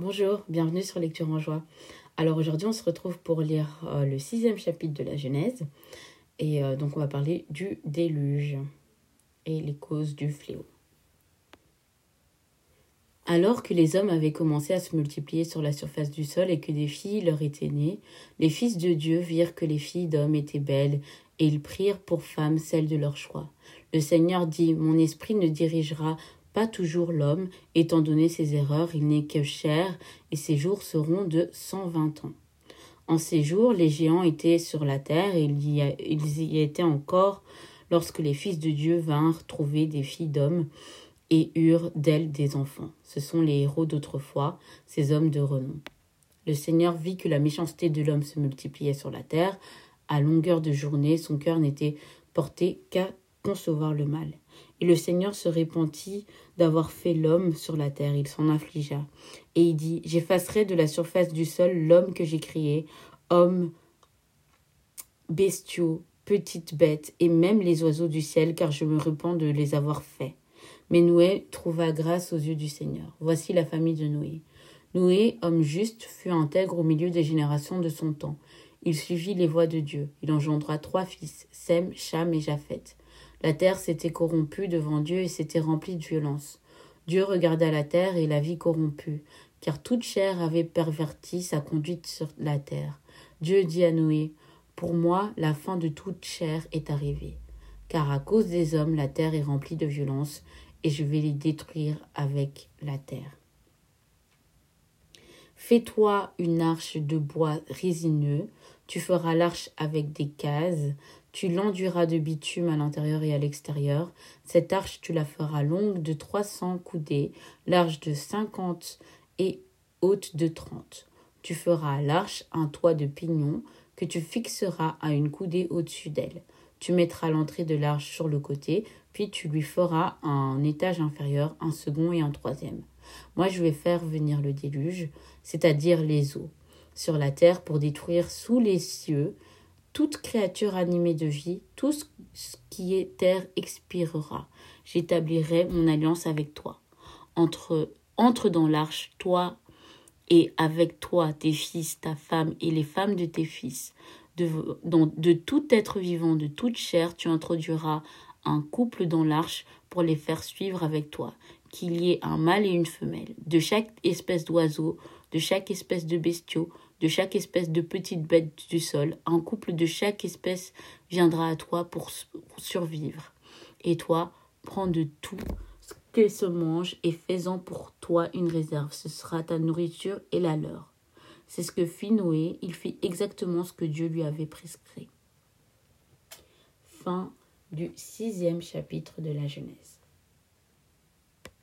Bonjour, bienvenue sur Lecture en Joie. Alors aujourd'hui on se retrouve pour lire euh, le sixième chapitre de la Genèse et euh, donc on va parler du déluge et les causes du fléau. Alors que les hommes avaient commencé à se multiplier sur la surface du sol et que des filles leur étaient nées, les fils de Dieu virent que les filles d'hommes étaient belles et ils prirent pour femmes celles de leur choix. Le Seigneur dit Mon esprit ne dirigera pas toujours l'homme, étant donné ses erreurs, il n'est que chair, et ses jours seront de cent vingt ans. En ces jours, les géants étaient sur la terre, et ils y, étaient encore lorsque les fils de Dieu vinrent trouver des filles d'hommes et eurent d'elles des enfants. Ce sont les héros d'autrefois, ces hommes de renom. Le Seigneur vit que la méchanceté de l'homme se multipliait sur la terre. À longueur de journée, son cœur n'était porté qu'à concevoir le mal. Et le Seigneur se repentit d'avoir fait l'homme sur la terre, il s'en affligea. Et il dit, J'effacerai de la surface du sol l'homme que j'ai créé, hommes, bestiaux, petites bêtes, et même les oiseaux du ciel, car je me repens de les avoir faits. Mais Noé trouva grâce aux yeux du Seigneur. Voici la famille de Noé. Noé, homme juste, fut intègre au milieu des générations de son temps. Il suivit les voies de Dieu. Il engendra trois fils, Sem, Cham et Japheth. La terre s'était corrompue devant Dieu et s'était remplie de violence. Dieu regarda la terre et la vit corrompue, car toute chair avait perverti sa conduite sur la terre. Dieu dit à Noé Pour moi, la fin de toute chair est arrivée, car à cause des hommes, la terre est remplie de violence, et je vais les détruire avec la terre. Fais-toi une arche de bois résineux, tu feras l'arche avec des cases, tu l'enduiras de bitume à l'intérieur et à l'extérieur. Cette arche, tu la feras longue de trois cents coudées, large de cinquante et haute de trente. Tu feras à l'arche un toit de pignon que tu fixeras à une coudée au-dessus d'elle. Tu mettras l'entrée de l'arche sur le côté, puis tu lui feras un étage inférieur, un second et un troisième. Moi je vais faire venir le déluge, c'est-à-dire les eaux, sur la terre pour détruire sous les cieux toute créature animée de vie, tout ce qui est terre expirera. J'établirai mon alliance avec toi. Entre, entre dans l'arche, toi et avec toi tes fils, ta femme et les femmes de tes fils. De, de tout être vivant, de toute chair, tu introduiras un couple dans l'arche pour les faire suivre avec toi, qu'il y ait un mâle et une femelle, de chaque espèce d'oiseau, de chaque espèce de bestiaux, de chaque espèce de petite bête du sol, un couple de chaque espèce viendra à toi pour survivre. Et toi, prends de tout ce que se mange et fais-en pour toi une réserve. Ce sera ta nourriture et la leur. C'est ce que fit Noé. Il fit exactement ce que Dieu lui avait prescrit. Fin du sixième chapitre de la Genèse.